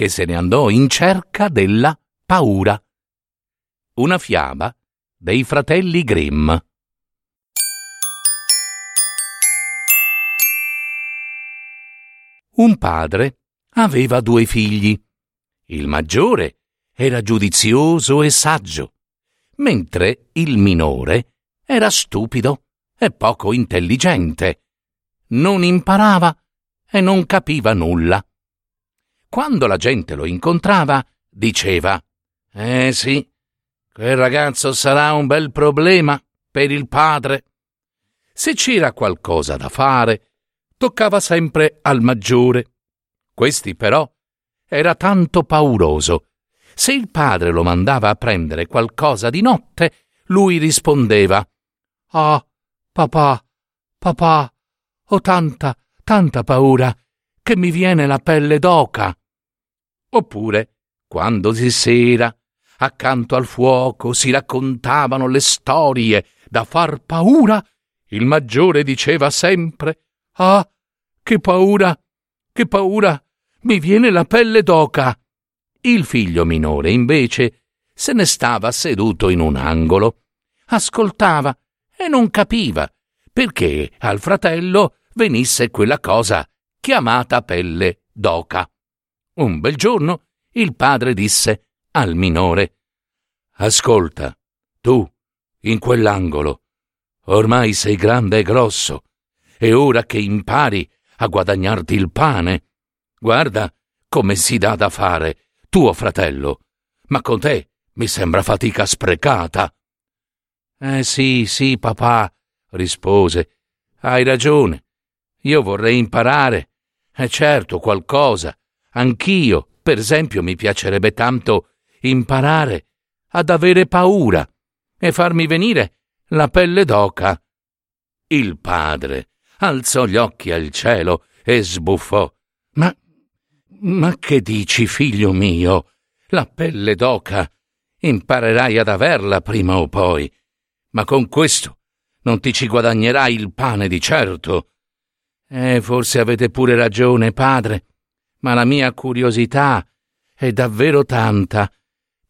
che se ne andò in cerca della paura. Una fiaba dei fratelli Grimm. Un padre aveva due figli. Il maggiore era giudizioso e saggio, mentre il minore era stupido e poco intelligente. Non imparava e non capiva nulla. Quando la gente lo incontrava, diceva Eh sì, quel ragazzo sarà un bel problema per il padre. Se c'era qualcosa da fare, toccava sempre al maggiore. Questi però era tanto pauroso. Se il padre lo mandava a prendere qualcosa di notte, lui rispondeva Ah, papà, papà, ho tanta, tanta paura che mi viene la pelle d'oca. Oppure, quando di sera, accanto al fuoco, si raccontavano le storie da far paura, il maggiore diceva sempre Ah, che paura, che paura, mi viene la pelle d'oca. Il figlio minore, invece, se ne stava seduto in un angolo, ascoltava e non capiva perché al fratello venisse quella cosa chiamata pelle d'oca. Un bel giorno il padre disse al minore Ascolta, tu, in quell'angolo, ormai sei grande e grosso, è ora che impari a guadagnarti il pane. Guarda come si dà da fare, tuo fratello, ma con te mi sembra fatica sprecata. Eh sì, sì, papà, rispose, hai ragione. Io vorrei imparare. E certo, qualcosa, Anch'io, per esempio, mi piacerebbe tanto imparare ad avere paura e farmi venire la pelle d'oca. Il padre alzò gli occhi al cielo e sbuffò. Ma, ma che dici, figlio mio? La pelle d'oca imparerai ad averla prima o poi, ma con questo non ti ci guadagnerai il pane di certo. Eh, forse avete pure ragione, padre ma la mia curiosità è davvero tanta.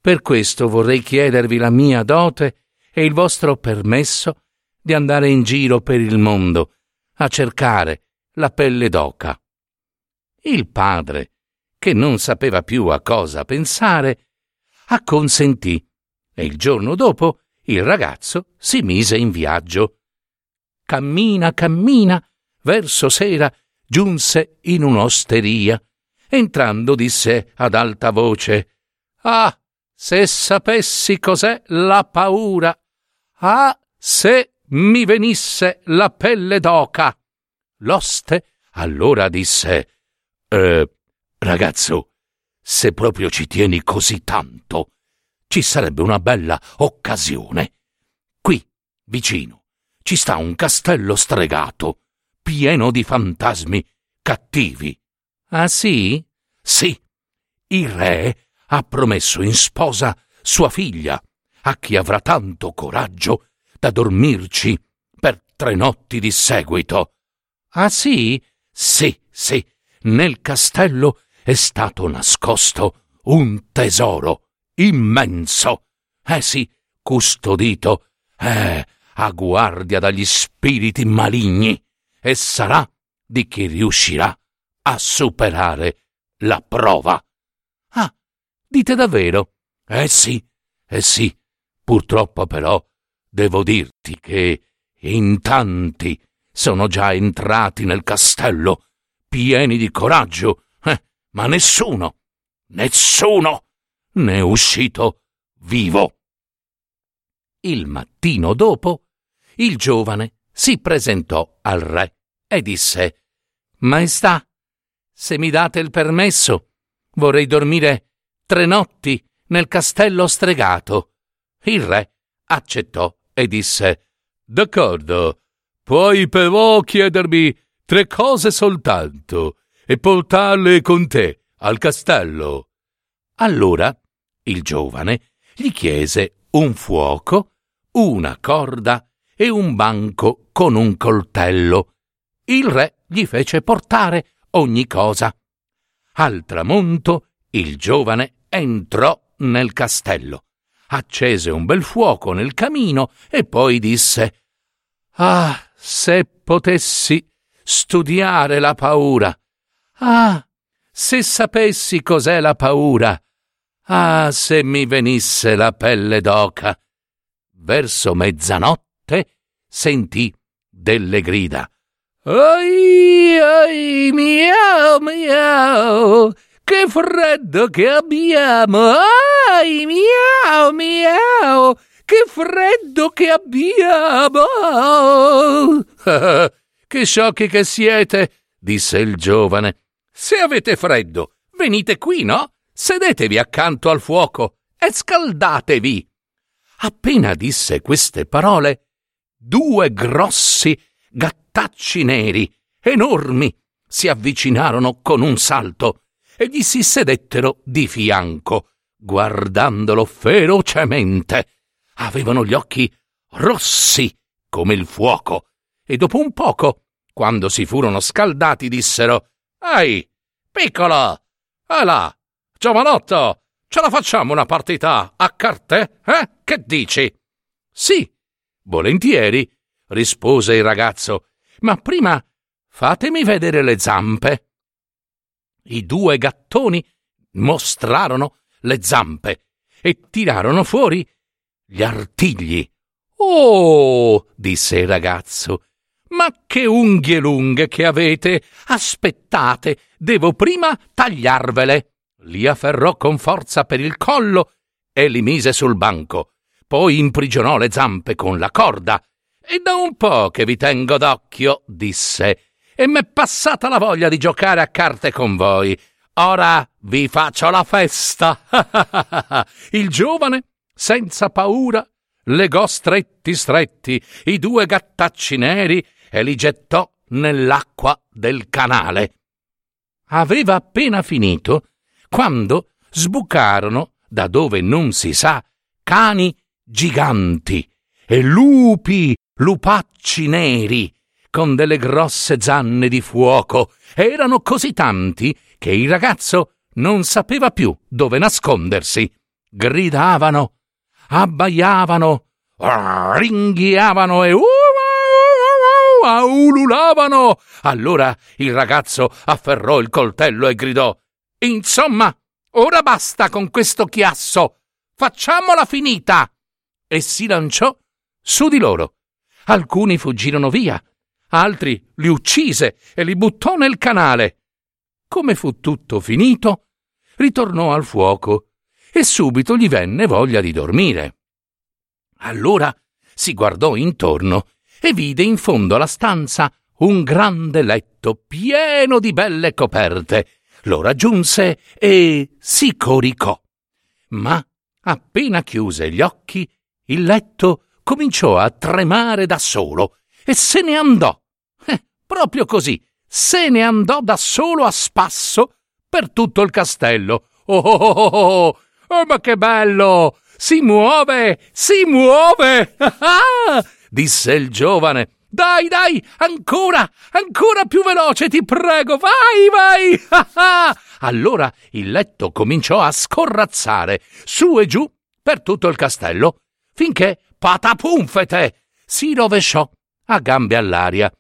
Per questo vorrei chiedervi la mia dote e il vostro permesso di andare in giro per il mondo a cercare la pelle d'oca. Il padre, che non sapeva più a cosa pensare, acconsentì e il giorno dopo il ragazzo si mise in viaggio. Cammina, cammina, verso sera giunse in un'osteria Entrando disse ad alta voce Ah, se sapessi cos'è la paura! Ah, se mi venisse la pelle d'oca! L'oste allora disse Eh, ragazzo, se proprio ci tieni così tanto, ci sarebbe una bella occasione. Qui, vicino, ci sta un castello stregato, pieno di fantasmi cattivi. Ah sì? Sì. Il re ha promesso in sposa sua figlia, a chi avrà tanto coraggio da dormirci per tre notti di seguito. Ah sì? Sì, sì. Nel castello è stato nascosto un tesoro immenso. Eh sì, custodito, eh, a guardia dagli spiriti maligni, e sarà di chi riuscirà a superare la prova. Ah, dite davvero? Eh sì, eh sì. Purtroppo però devo dirti che in tanti sono già entrati nel castello, pieni di coraggio, eh, ma nessuno, nessuno ne è uscito vivo. Il mattino dopo, il giovane si presentò al re e disse Maestà, se mi date il permesso, vorrei dormire tre notti nel castello stregato. Il re accettò e disse D'accordo, puoi però chiedermi tre cose soltanto e portarle con te al castello. Allora il giovane gli chiese un fuoco, una corda e un banco con un coltello. Il re gli fece portare ogni cosa. Al tramonto il giovane entrò nel castello, accese un bel fuoco nel camino e poi disse Ah, se potessi studiare la paura. Ah, se sapessi cos'è la paura. Ah, se mi venisse la pelle d'oca. Verso mezzanotte sentì delle grida. Ai, ai, miau, miau, che freddo che abbiamo! Ai, miau, miau, che freddo che abbiamo! che sciocchi che siete, disse il giovane. Se avete freddo, venite qui, no? Sedetevi accanto al fuoco e scaldatevi. Appena disse queste parole, due grossi gattacci neri, enormi, si avvicinarono con un salto e gli si sedettero di fianco, guardandolo ferocemente. Avevano gli occhi rossi come il fuoco e dopo un poco, quando si furono scaldati, dissero Ehi, piccolo! E là, Giovanotto, ce la facciamo una partita a carte? Eh? Che dici? Sì, volentieri, rispose il ragazzo, ma prima fatemi vedere le zampe. I due gattoni mostrarono le zampe e tirarono fuori gli artigli. Oh, disse il ragazzo, ma che unghie lunghe che avete! Aspettate, devo prima tagliarvele li afferrò con forza per il collo e li mise sul banco. Poi imprigionò le zampe con la corda. E da un po' che vi tengo d'occhio, disse, e m'è passata la voglia di giocare a carte con voi. Ora vi faccio la festa. il giovane, senza paura, legò stretti stretti i due gattacci neri e li gettò nell'acqua del canale. Aveva appena finito quando sbucarono, da dove non si sa, cani giganti e lupi, lupacci neri, con delle grosse zanne di fuoco. Erano così tanti che il ragazzo non sapeva più dove nascondersi. Gridavano, abbaiavano, ringhiavano e uh, uh, uh, ululavano. Allora il ragazzo afferrò il coltello e gridò Insomma, ora basta con questo chiasso. Facciamola finita. E si lanciò su di loro. Alcuni fuggirono via, altri li uccise e li buttò nel canale. Come fu tutto finito, ritornò al fuoco e subito gli venne voglia di dormire. Allora si guardò intorno e vide in fondo alla stanza un grande letto pieno di belle coperte lo raggiunse e si coricò. Ma appena chiuse gli occhi, il letto cominciò a tremare da solo e se ne andò. Eh, proprio così, se ne andò da solo a spasso per tutto il castello. Oh, oh, oh, oh, oh, oh ma che bello! Si muove, si muove! disse il giovane dai, dai, ancora, ancora più veloce, ti prego, vai, vai! allora il letto cominciò a scorrazzare su e giù per tutto il castello, finché patapunfete si rovesciò a gambe all'aria.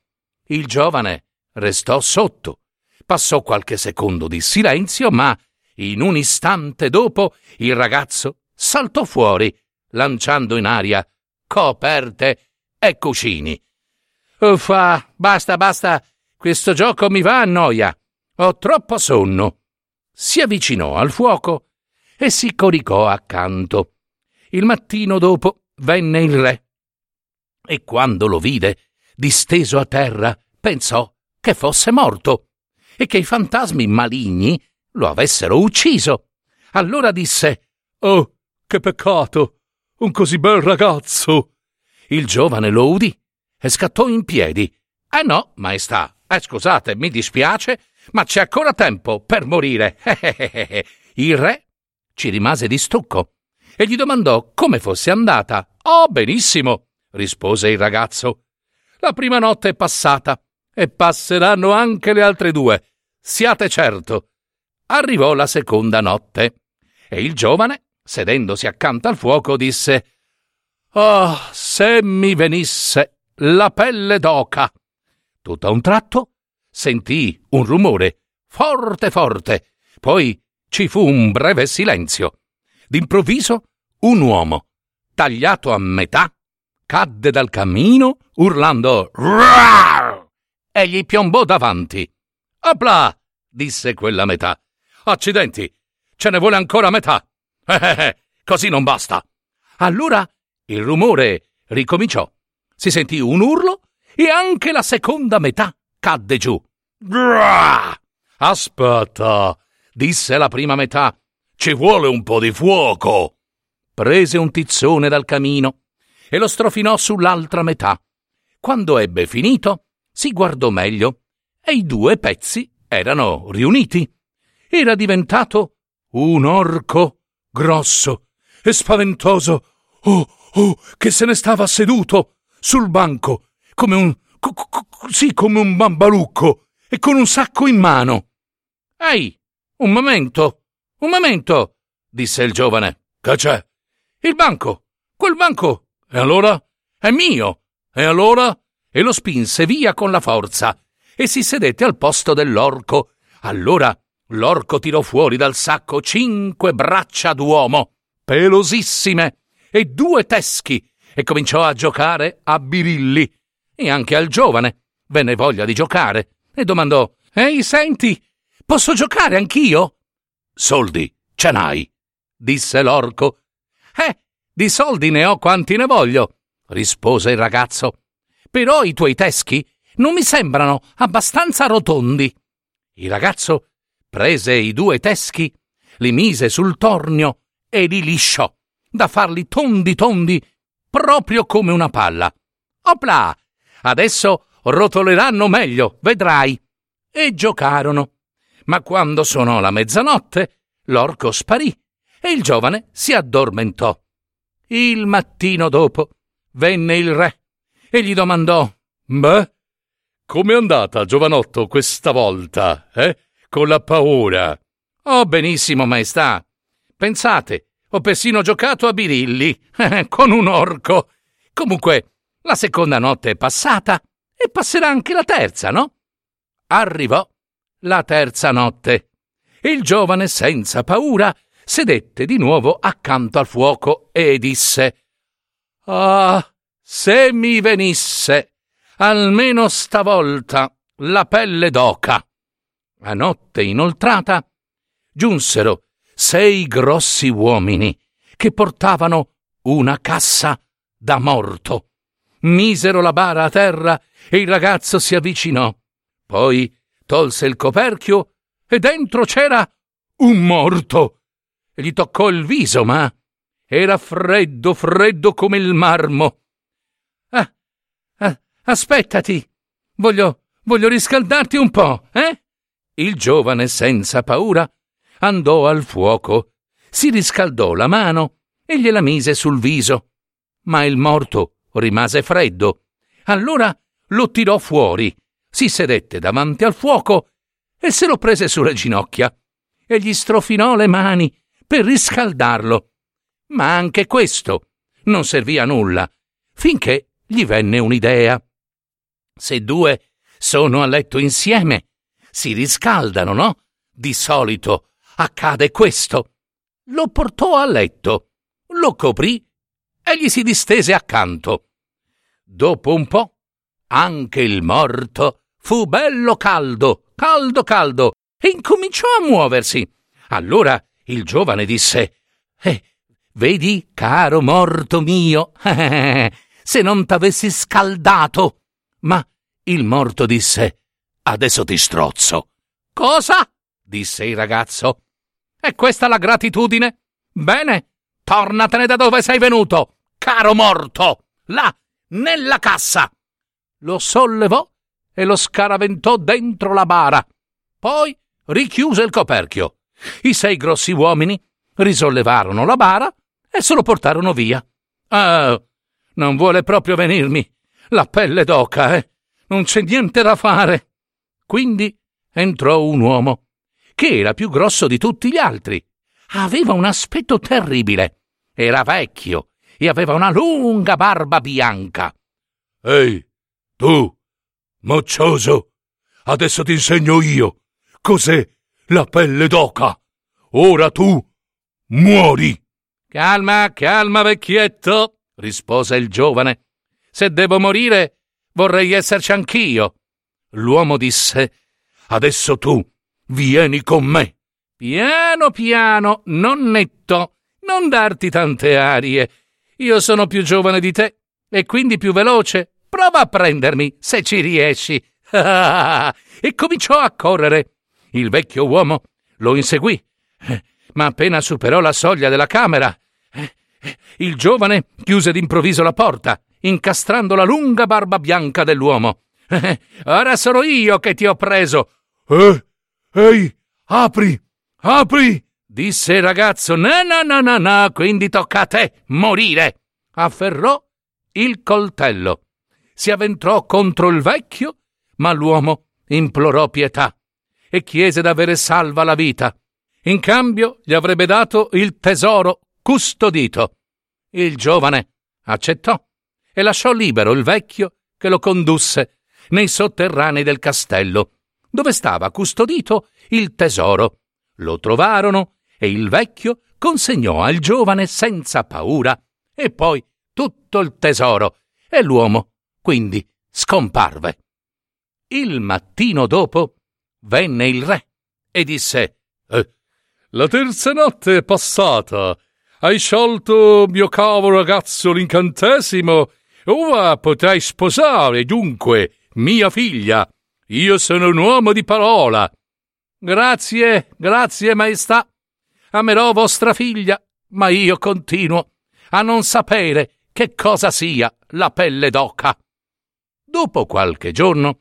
Il giovane restò sotto. Passò qualche secondo di silenzio, ma in un istante dopo il ragazzo saltò fuori, lanciando in aria coperte e cuscini. Uffa, basta, basta, questo gioco mi va a noia. Ho troppo sonno. Si avvicinò al fuoco e si coricò accanto. Il mattino dopo venne il re e quando lo vide, disteso a terra, pensò che fosse morto e che i fantasmi maligni lo avessero ucciso. Allora disse: Oh, che peccato! Un così bel ragazzo! Il giovane lo udì e scattò in piedi. Eh no, maestà, eh, scusate, mi dispiace, ma c'è ancora tempo per morire. Il re ci rimase di stucco e gli domandò come fosse andata. Oh, benissimo, rispose il ragazzo. La prima notte è passata e passeranno anche le altre due. Siate certo. Arrivò la seconda notte e il giovane, sedendosi accanto al fuoco, disse Oh, se mi venisse la pelle d'oca. Tutto a un tratto sentì un rumore forte forte, poi ci fu un breve silenzio. D'improvviso un uomo, tagliato a metà, cadde dal cammino urlando Rar! e gli piombò davanti. Opla! disse quella metà. Accidenti! Ce ne vuole ancora metà! Eh, eh, eh, così non basta! Allora il rumore ricominciò. Si sentì un urlo e anche la seconda metà cadde giù. Grah! Aspetta, disse la prima metà. Ci vuole un po' di fuoco. Prese un tizzone dal camino e lo strofinò sull'altra metà. Quando ebbe finito, si guardò meglio e i due pezzi erano riuniti. Era diventato un orco grosso e spaventoso. Oh, oh, che se ne stava seduto sul banco come un co- co- sì, come un bambalucco e con un sacco in mano. Ehi, un momento, un momento, disse il giovane. Che c'è? Il banco, quel banco. E allora? È mio. E allora? E lo spinse via con la forza e si sedette al posto dell'orco. Allora l'orco tirò fuori dal sacco cinque braccia d'uomo, pelosissime, e due teschi, e cominciò a giocare a birilli. E anche al giovane venne voglia di giocare e domandò: Ehi, senti, posso giocare anch'io? Soldi ce n'hai, disse l'orco. Eh, di soldi ne ho quanti ne voglio, rispose il ragazzo. Però i tuoi teschi non mi sembrano abbastanza rotondi. Il ragazzo prese i due teschi, li mise sul tornio e li lisciò, da farli tondi tondi, proprio come una palla. Opla! Adesso rotoleranno meglio, vedrai. E giocarono. Ma quando suonò la mezzanotte, l'orco sparì e il giovane si addormentò. Il mattino dopo venne il re e gli domandò: Beh, com'è andata, giovanotto, questa volta, eh? Con la paura. Oh, benissimo, maestà. Pensate, ho persino giocato a birilli con un orco. Comunque, la seconda notte è passata e passerà anche la terza, no? Arrivò la terza notte. Il giovane, senza paura, sedette di nuovo accanto al fuoco e disse Ah, se mi venisse almeno stavolta la pelle d'oca. A notte inoltrata giunsero sei grossi uomini che portavano una cassa da morto misero la bara a terra e il ragazzo si avvicinò. Poi tolse il coperchio e dentro c'era un morto. E gli toccò il viso, ma era freddo, freddo come il marmo. Ah, ah aspettati. Voglio, voglio riscaldarti un po', eh? Il giovane, senza paura, andò al fuoco, si riscaldò la mano e gliela mise sul viso. Ma il morto rimase freddo. Allora lo tirò fuori, si sedette davanti al fuoco e se lo prese sulle ginocchia e gli strofinò le mani per riscaldarlo. Ma anche questo non servì a nulla, finché gli venne un'idea. Se due sono a letto insieme, si riscaldano, no? Di solito accade questo. Lo portò a letto, lo coprì e gli si distese accanto. Dopo un po', anche il morto fu bello caldo, caldo, caldo, e incominciò a muoversi. Allora il giovane disse: Eh, vedi, caro morto mio, se non t'avessi scaldato. Ma il morto disse: Adesso ti strozzo. Cosa? disse il ragazzo. È questa la gratitudine? Bene, tornatene da dove sei venuto, caro morto, là, nella cassa. Lo sollevò e lo scaraventò dentro la bara. Poi richiuse il coperchio. I sei grossi uomini risollevarono la bara e se lo portarono via. Ah, non vuole proprio venirmi. La pelle d'oca, eh? Non c'è niente da fare. Quindi entrò un uomo, che era più grosso di tutti gli altri. Aveva un aspetto terribile. Era vecchio e aveva una lunga barba bianca. Ehi, tu, moccioso, adesso ti insegno io cos'è la pelle d'oca. Ora tu muori. Calma, calma, vecchietto, rispose il giovane. Se devo morire, vorrei esserci anch'io. L'uomo disse: Adesso tu vieni con me. Piano piano, nonnetto, non darti tante arie. Io sono più giovane di te e quindi più veloce. Prova a prendermi, se ci riesci. e cominciò a correre. Il vecchio uomo lo inseguì ma appena superò la soglia della camera, il giovane chiuse d'improvviso la porta, incastrando la lunga barba bianca dell'uomo. Ora sono io che ti ho preso. Eh, ehi, apri, apri, disse il ragazzo. No, no, no, no, no, quindi tocca a te morire. Afferrò il coltello. Si avventrò contro il vecchio, ma l'uomo implorò pietà e chiese d'avere salva la vita. In cambio gli avrebbe dato il tesoro custodito. Il giovane accettò e lasciò libero il vecchio che lo condusse nei sotterranei del castello, dove stava custodito il tesoro. Lo trovarono e il vecchio consegnò al giovane senza paura e poi tutto il tesoro e l'uomo quindi scomparve. Il mattino dopo venne il re e disse eh, la terza notte è passata. Hai sciolto, mio cavo ragazzo, l'incantesimo. Ora potrai sposare, dunque, mia figlia. Io sono un uomo di parola. Grazie, grazie, maestà. Amerò vostra figlia, ma io continuo a non sapere che cosa sia la pelle d'oca. Dopo qualche giorno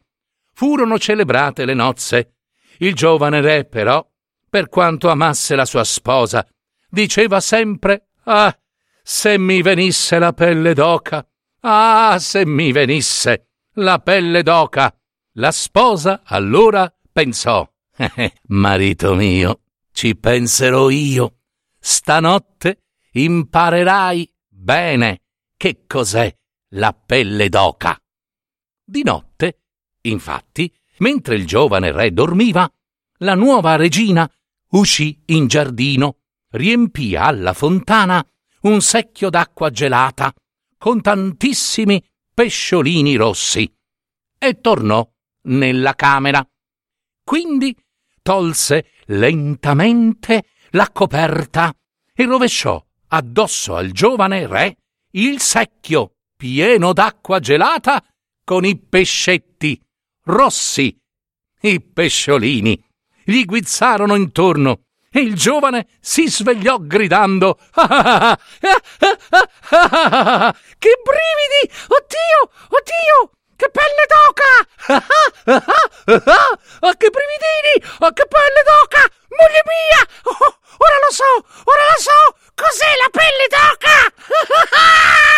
furono celebrate le nozze. Il giovane re, però, per quanto amasse la sua sposa, diceva sempre Ah, se mi venisse la pelle d'oca. Ah, se mi venisse la pelle d'oca. La sposa allora pensò Marito mio, ci penserò io. Stanotte imparerai bene che cos'è la pelle d'oca. Di notte, infatti, mentre il giovane re dormiva, la nuova regina uscì in giardino, riempì alla fontana un secchio d'acqua gelata con tantissimi pesciolini rossi e tornò nella camera. Quindi tolse lentamente la coperta e rovesciò addosso al giovane re il secchio pieno d'acqua gelata con i pescetti rossi, i pesciolini gli guizzarono intorno e il giovane si svegliò gridando Che brividi! Oddio! Oddio! Che pelle d'oca! oh, che brividini! Oh, che pelle d'oca! Moglie mia! Oh, ora lo so! Ora lo so! Cos'è la pelle d'oca?